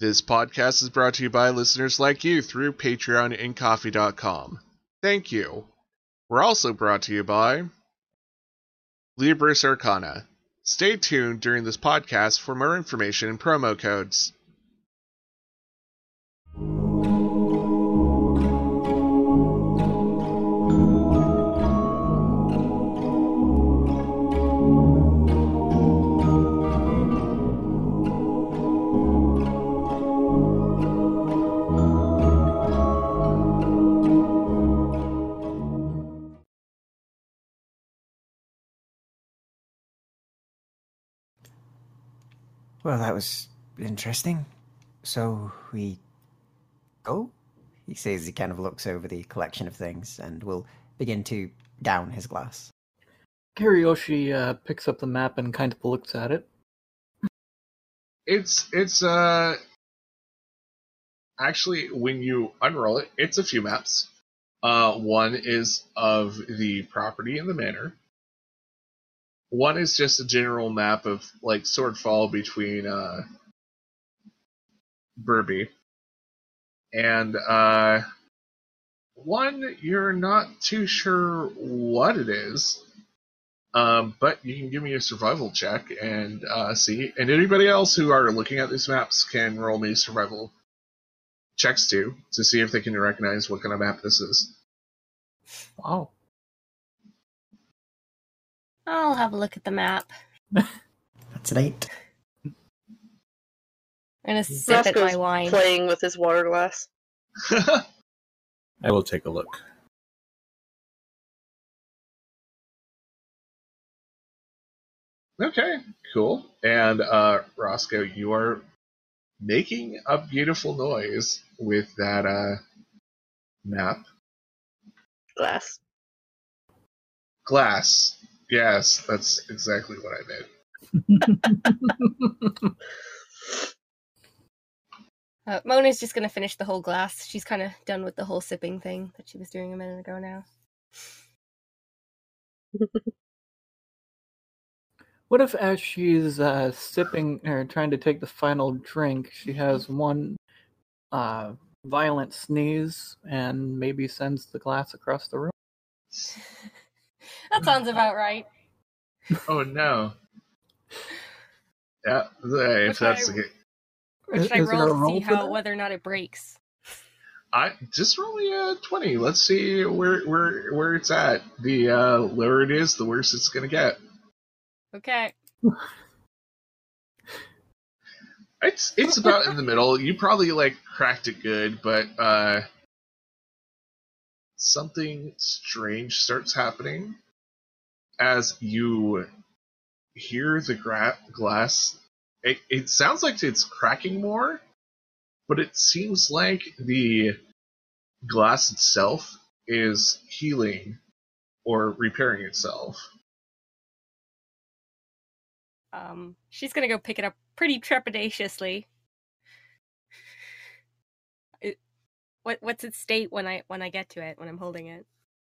This podcast is brought to you by listeners like you through Patreon and Ko-fi.com. Thank you. We're also brought to you by Libris Arcana. Stay tuned during this podcast for more information and promo codes. Well, that was interesting. So we go? He says he kind of looks over the collection of things and will begin to down his glass. Kiriyoshi uh, picks up the map and kind of looks at it. It's it's uh actually when you unroll it, it's a few maps. Uh one is of the property and the manor. One is just a general map of like Swordfall between uh Burby. And uh one you're not too sure what it is. Um, but you can give me a survival check and uh, see. And anybody else who are looking at these maps can roll me survival checks too to see if they can recognize what kind of map this is. Wow. I'll have a look at the map. That's an eight. I'm gonna sip at my Roscoe's wine. playing with his water glass. I will take a look. okay, cool. And uh, Roscoe, you are making a beautiful noise with that uh, map. Glass. Glass. Yes, that's exactly what I meant. Uh, Mona's just gonna finish the whole glass. She's kind of done with the whole sipping thing that she was doing a minute ago now. What if, as she's uh, sipping or trying to take the final drink, she has one uh, violent sneeze and maybe sends the glass across the room? that sounds about right. Oh no. Yeah, if Which that's I- the case. Or should I roll to see roll for how that? whether or not it breaks? I just roll me a twenty. Let's see where where where it's at. The uh, lower it is, the worse it's gonna get. Okay. It's it's about in the middle. You probably like cracked it good, but uh, something strange starts happening as you hear the gra- glass. It it sounds like it's cracking more, but it seems like the glass itself is healing or repairing itself. Um, she's gonna go pick it up pretty trepidatiously. What what's its state when I when I get to it when I'm holding it?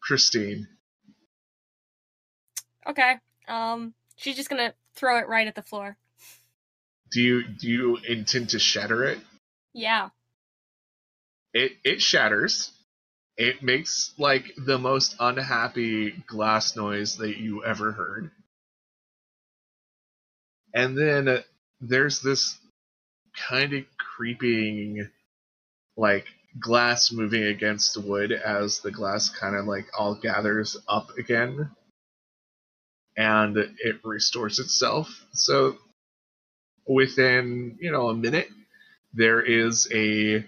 Christine. Okay. Um, she's just gonna throw it right at the floor. Do you do you intend to shatter it? Yeah. It it shatters. It makes like the most unhappy glass noise that you ever heard. And then uh, there's this kind of creeping like glass moving against the wood as the glass kind of like all gathers up again and it restores itself. So within, you know, a minute there is a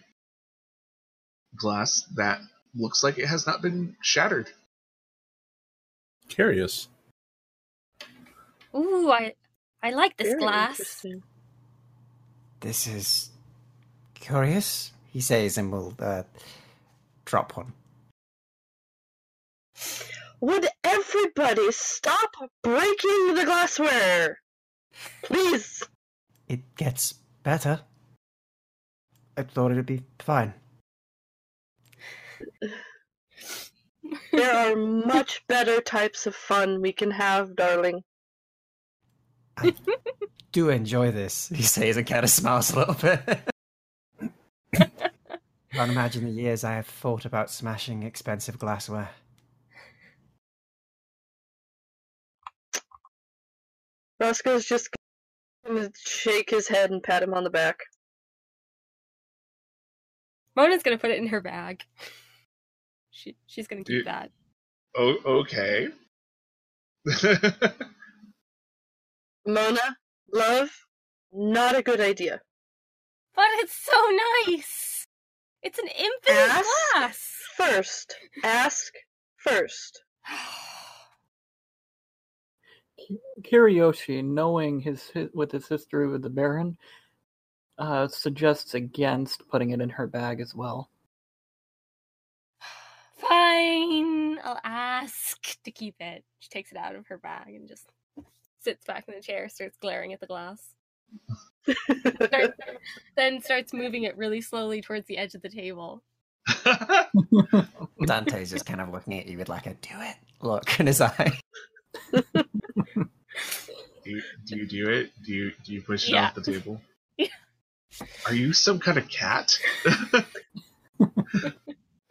glass that looks like it has not been shattered. Curious. Ooh, I I like this Very glass. This is curious, he says, and we'll uh, drop one. Would everybody stop breaking the glassware? Please. It gets better. I thought it'd be fine. There are much better types of fun we can have, darling. I do enjoy this, he says, and kind of smiles a little bit. Can't imagine the years I have thought about smashing expensive glassware. Roscoe's just gonna shake his head and pat him on the back. Mona's gonna put it in her bag. She she's gonna keep You- that. Oh, okay. Mona, love, not a good idea. But it's so nice. It's an infinite Ask glass. First, ask first. Kiriyoshi, knowing his, his with his history with the Baron, uh, suggests against putting it in her bag as well. Fine, I'll ask to keep it. She takes it out of her bag and just sits back in the chair, starts glaring at the glass. Start- then starts moving it really slowly towards the edge of the table. Dante's just kind of looking at you with like a do it look in his eye. do, you, do you do it? Do you do you push it Yeah. off the table? Yeah. Are you some kind of cat?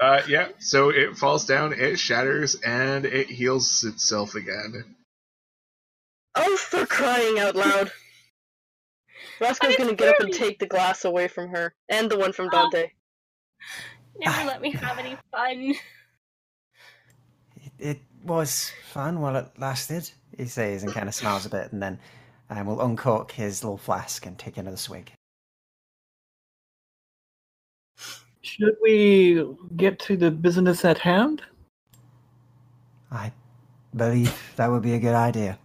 uh, yeah. So it falls down, it shatters, and it heals itself again. Oh, for crying out loud! Roscoe's gonna get up and take the glass away from her, and the one from Oh. Dante. Never let me have any fun. It, it was fun while it lasted, he says, and kind of smiles a bit, and then um, will uncork his little flask and take another swig. Should we get to the business at hand? I believe that would be a good idea.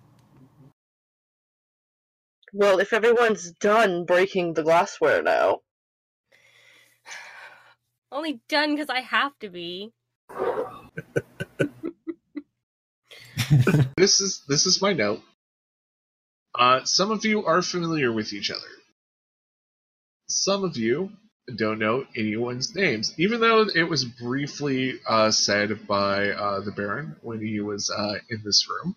Well, if everyone's done breaking the glassware now, Only done because I have to be. This is this is my note. Uh, some of you are familiar with each other. Some of you don't know anyone's names, even though it was briefly uh, said by uh, the Baron when he was uh, in this room.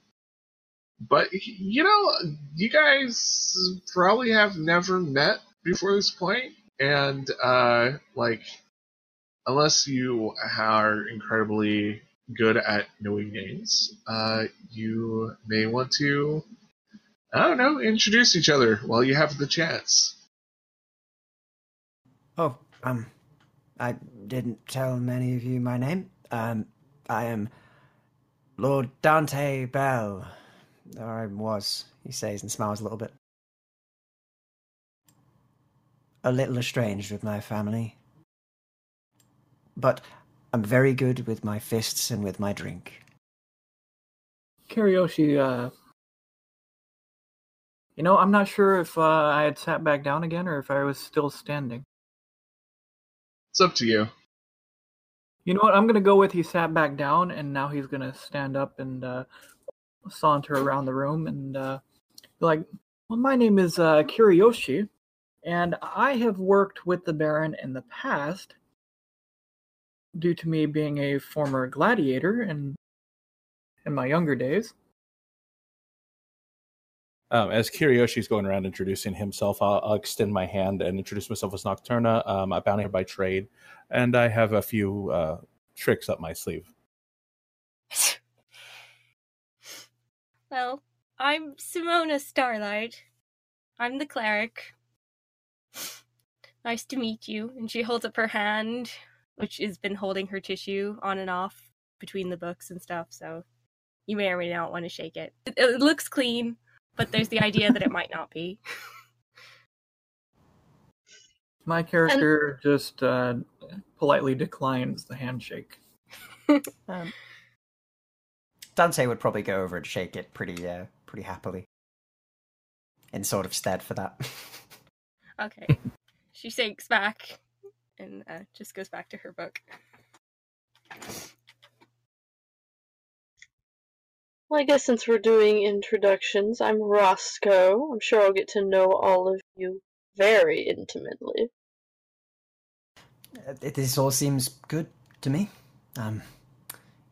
But you know, you guys probably have never met before this point, and uh, like, unless you are incredibly good at knowing names, uh, you may want to, I don't know, introduce each other while you have the chance. Oh, um, I didn't tell many of you my name. Um, I am Lord Dante Bell. Or I was, he says, and smiles a little bit. A little estranged with my family. But I'm very good with my fists and with my drink. Kiriyoshi, uh, you know, I'm not sure if uh, I had sat back down again or if I was still standing. It's up to you. You know what? I'm gonna go with he sat back down, and now he's gonna stand up and uh, saunter around the room and uh, be like, "Well, my name is uh, Kiriyoshi, and I have worked with the Baron in the past, due to me being a former gladiator in in my younger days. Um, as Kiryoshi's going around introducing himself, I'll, I'll extend my hand and introduce myself as Nocturna. Um, I'm a bounty by trade, and I have a few uh, tricks up my sleeve. Well, I'm Simona Starlight. I'm the cleric. Nice to meet you. And she holds up her hand, which has been holding her tissue on and off between the books and stuff, so you may or may not want to shake it. It, it looks clean, but there's the idea that it might not be. My character just uh, politely declines the handshake. Um, Dante would probably go over and shake it pretty, uh, pretty happily. In sort of stead for that. Okay. she sinks back and uh, just goes back to her book. well, I guess since we're doing introductions, I'm Roscoe. I'm sure I'll get to know all of you very intimately. Uh, this all seems good to me. Um,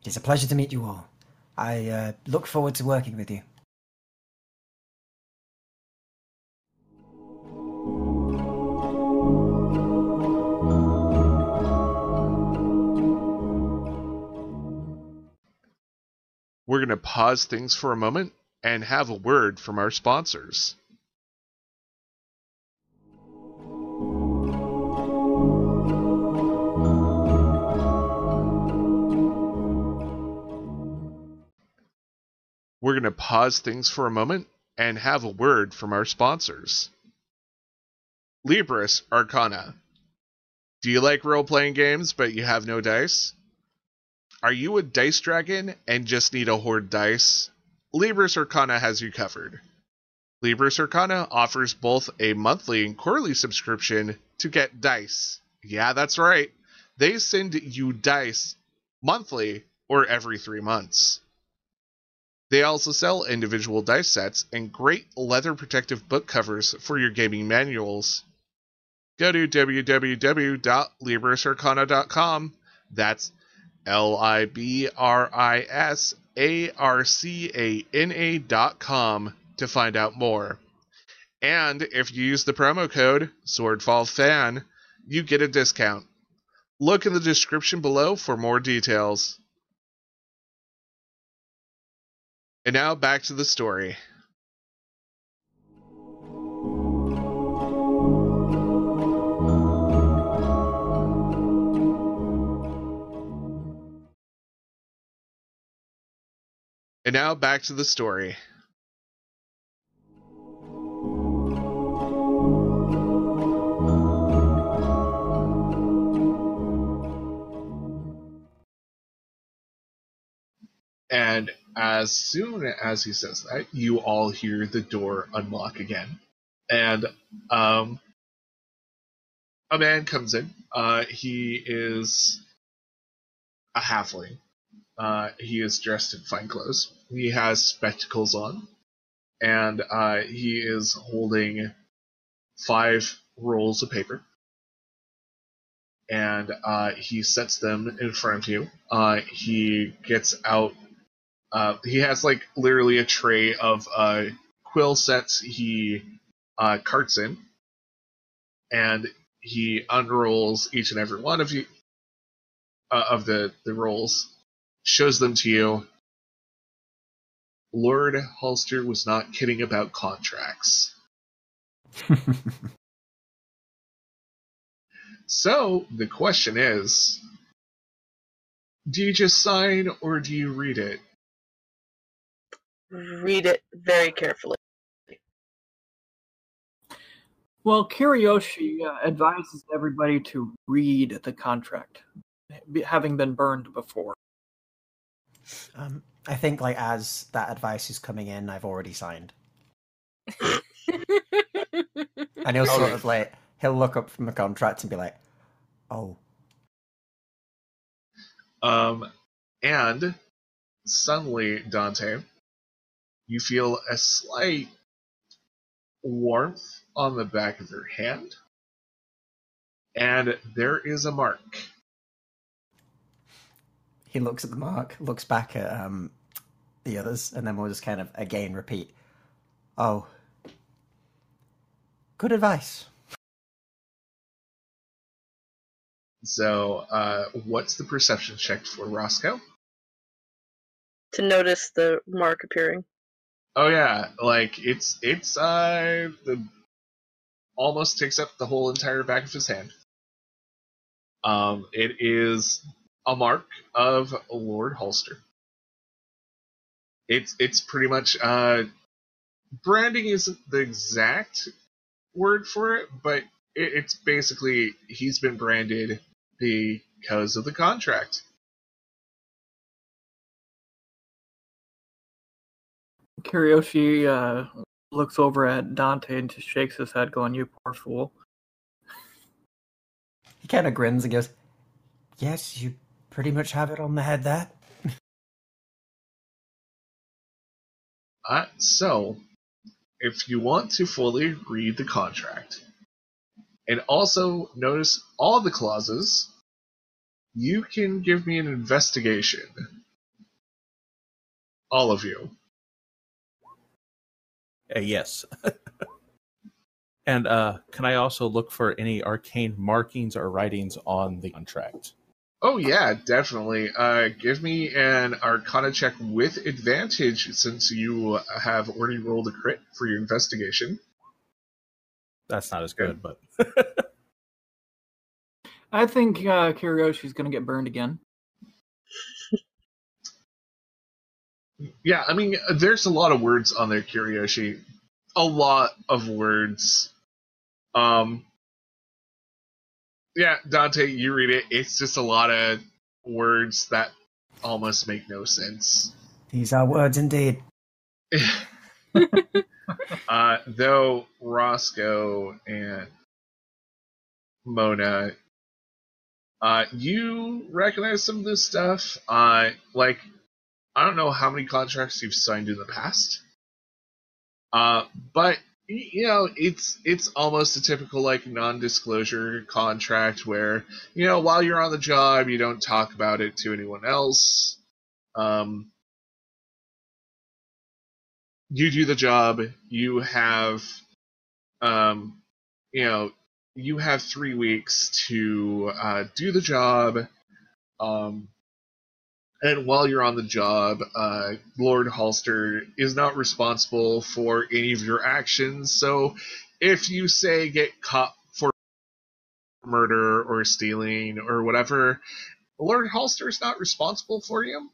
it is a pleasure to meet you all. I uh, look forward to working with you. We're going to pause things for a moment and have a word from our sponsors. We're going to pause things for a moment and have a word from our sponsors. Libris Arcana. Do you like role playing games but you have no dice? Are you a dice dragon and just need a horde dice? Libris Arcana has you covered. Libris Arcana offers both a monthly and quarterly subscription to get dice. Yeah, that's right. They send you dice monthly or every three months. They also sell individual dice sets and great leather protective book covers for your gaming manuals. Go to www.librisarcana.com. That's L I B R I S A R C A N A dot com to find out more. And if you use the promo code SwordfallFan, you get a discount. Look in the description below for more details. And now back to the story. And now back to the story. And as soon as he says that, you all hear the door unlock again. And um, a man comes in. Uh, he is a halfling. Uh, he is dressed in fine clothes. He has spectacles on, and uh, he is holding five rolls of paper. And uh, he sets them in front of you. Uh, he gets out. Uh, he has like literally a tray of uh, quill sets. He carts in, and he unrolls each and every one of you of the the rolls shows them to you. Lord Holster was not kidding about contracts. so the question is do you just sign or do you read it? Read it very carefully. Well, Kiriyoshi uh, advises everybody to read the contract, having been burned before. Um, I think like as that advice is coming in, I've already signed. and he'll sort of like he'll look up from the contract and be like, "Oh." Um, and suddenly, Dante, you feel a slight warmth on the back of your hand, and there is a mark he looks at the mark, looks back at um, the others, and then we'll just kind of again repeat. Oh, good advice. So, uh, what's the perception check for Roscoe? To notice the mark appearing. Oh yeah, like it's it's uh the almost takes up the whole entire back of his hand. Um, it is a mark of Lord Holster. It's it's pretty much uh, branding isn't the exact word for it, but it, it's basically he's been branded because of the contract. Kiriyoshi uh, looks over at Dante and just shakes his head, going, "You poor fool." He kind of grins and goes, "Yes, you pretty much have it on the head there. uh, so, if you want to fully read the contract and also notice all the clauses, you can give me an investigation. All of you. Uh, yes. and uh, can I also look for any arcane markings or writings on the contract? Oh yeah, definitely. Uh, give me an Arcana check with advantage since you have already rolled a crit for your investigation. That's not as good, but I think uh, Kiryoshi's gonna get burned again. Yeah, I mean, there's a lot of words on there, Kiryoshi. A lot of words. Um, yeah, Dante, you read it. It's just a lot of words that almost make no sense. These are words indeed. uh, though Roscoe and Mona, uh, you recognize some of this stuff. Uh, like, I don't know how many contracts you've signed in the past, uh, but you know, it's it's almost a typical like non-disclosure contract where you know while you're on the job, you don't talk about it to anyone else. Um, you do the job. You have, um, you know, you have three weeks to uh, do the job. Um, and while you're on the job, uh, Lord Halster is not responsible for any of your actions. So if you say get caught for murder or stealing or whatever, Lord Halster is not responsible for you.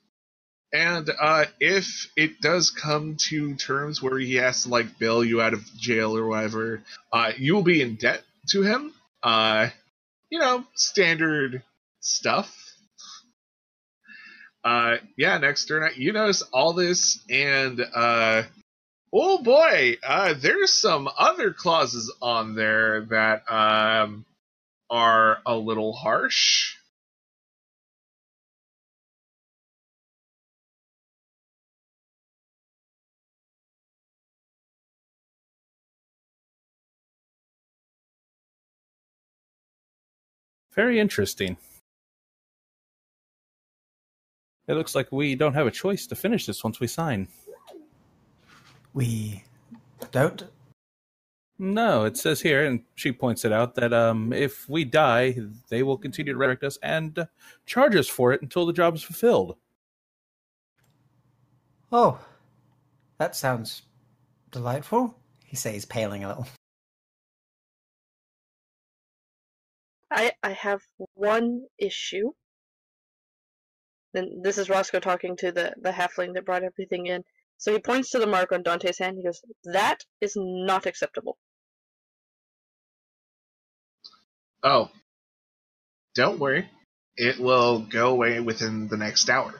And uh, if it does come to terms where he has to like bail you out of jail or whatever, uh, you will be in debt to him. Uh, you know, standard stuff. Uh, yeah, next turn, you notice all this, and uh, oh boy, uh, there's some other clauses on there that um, are a little harsh. very interesting. It looks like we don't have a choice to finish this once we sign. We don't. No, it says here, and she points it out, that um, if we die, they will continue to resurrect us and charge us for it until the job is fulfilled. Oh, that sounds delightful. He says, paling a little. I I have one issue. Then this is Roscoe talking to the the halfling that brought everything in. So he points to the mark on Dante's hand. He goes, "That is not acceptable." Oh, don't worry, it will go away within the next hour.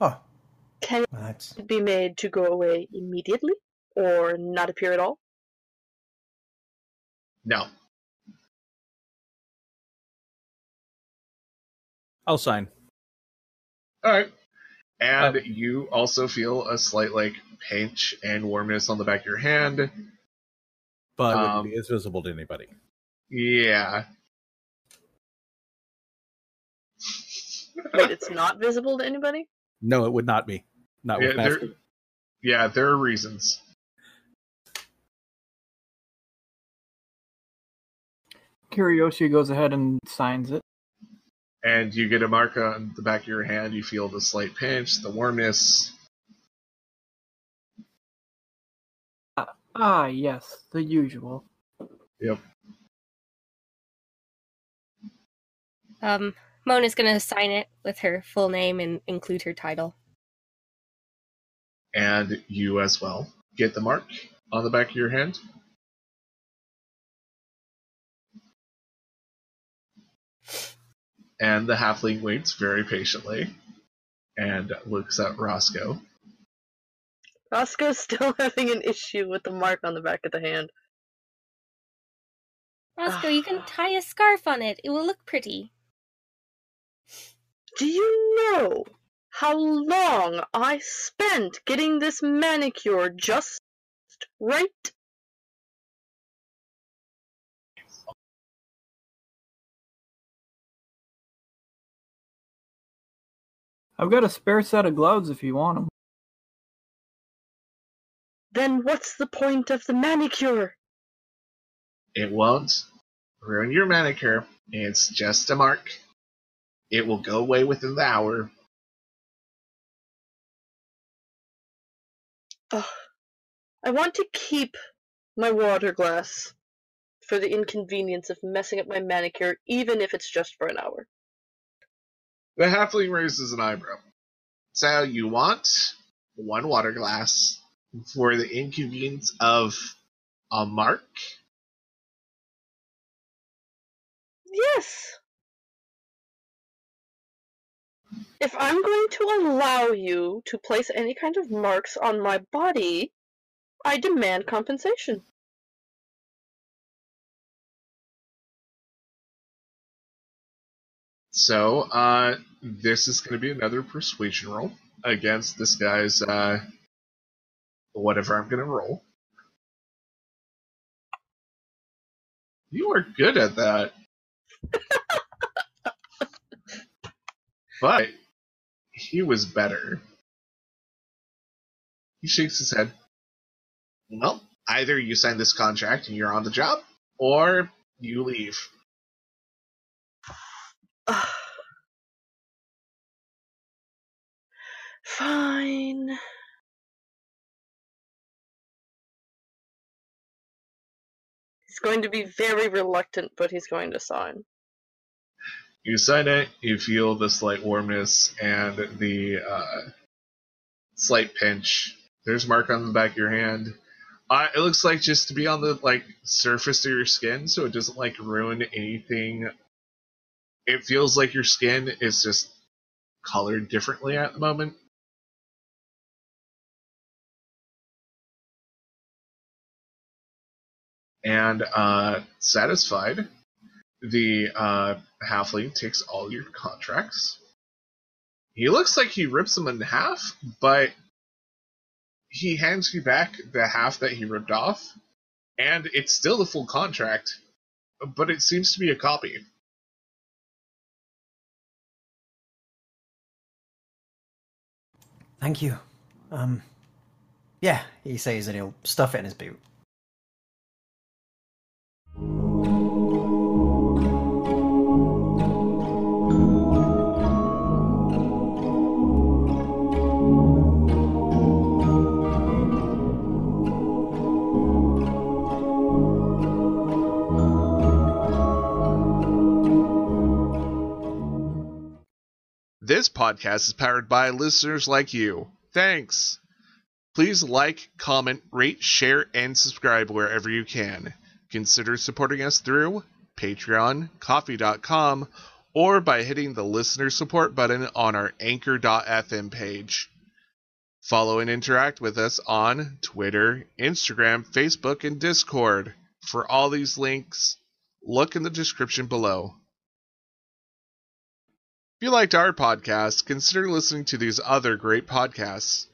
Oh, Can well, that's it be made to go away immediately or not appear at all? No, I'll sign. all right. And Oh. you also feel a slight like pinch and warmness on the back of your hand. But it Um, wouldn't be as visible to anybody. Yeah. Wait, it's not visible to anybody? No, it would not be. Not Yeah, with there, yeah, there are reasons. Kiryoshi goes ahead and signs it. And you get a mark on the back of your hand. You feel the slight pinch, the warmness. Ah, yes, the usual. Yep. Um, Mona's gonna sign it with her full name and include her title. And you as well get the mark on the back of your hand. And the halfling waits very patiently and looks at Roscoe. Roscoe's still having an issue with the mark on the back of the hand. Roscoe, ah. you can tie a scarf on it. It will look pretty. Do you know how long I spent getting this manicure just right? I've got a spare set of gloves if you want them. Then what's the point of the manicure? It won't ruin your manicure. It's just a mark. It will go away within the hour. Oh, I want to keep my water glass for the inconvenience of messing up my manicure, even if it's just for an hour. The halfling raises an eyebrow. So you want one water glass for the inconvenience of a mark? Yes. If I'm going to allow you to place any kind of marks on my body, I demand compensation. So, uh, this is going to be another persuasion roll against this guy's, uh, whatever I'm going to roll. You are good at that. but he was better. He shakes his head. Well, either you sign this contract and you're on the job, or you leave. Fine. He's going to be very reluctant, but he's going to sign. You sign it, you feel the slight warmness and the uh, slight pinch. There's mark on the back of your hand. Uh, it looks like just to be on the like surface of your skin, so it doesn't like ruin anything. It feels like your skin is just colored differently at the moment. And uh, satisfied, the uh, halfling takes all your contracts. He looks like he rips them in half, but he hands you back the half that he ripped off, and it's still the full contract, but it seems to be a copy. Thank you. Um, yeah, he says that he'll stuff it in his boot. This podcast is powered by listeners like you. Thanks. Please like, comment, rate, share, and subscribe wherever you can. Consider supporting us through Patreon, Ko-fi.com, or by hitting the listener support button on our Anchor.fm page. Follow and interact with us on Twitter, Instagram, Facebook, and Discord. For all these links, look in the description below. If you liked our podcast, consider listening to these other great podcasts.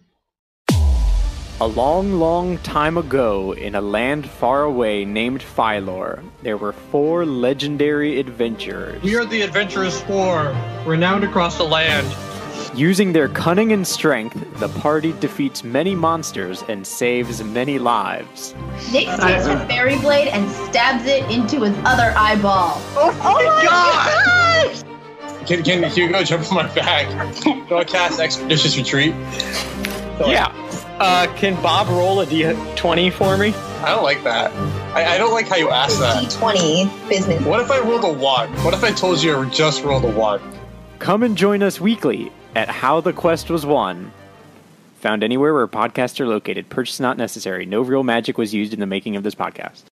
A long, long time ago, in a land far away named Phylor, there were four legendary adventurers. We are the Adventurous Four, renowned across the land. Using their cunning and strength, the party defeats many monsters and saves many lives. Nick takes a fairy blade and stabs it into his other eyeball. Oh, oh my God! gosh! Can, can Hugo jump on my back? Do I cast Expeditious Retreat? Yeah. Uh, can Bob roll a d20 for me? I don't like that. I, I don't like how you ask that. D20 business. What if I rolled a 1? What if I told you I just rolled a 1? Come and join us weekly at How the Quest Was Won. Found anywhere where podcasts are located. Purchase not necessary. No real magic was used in the making of this podcast.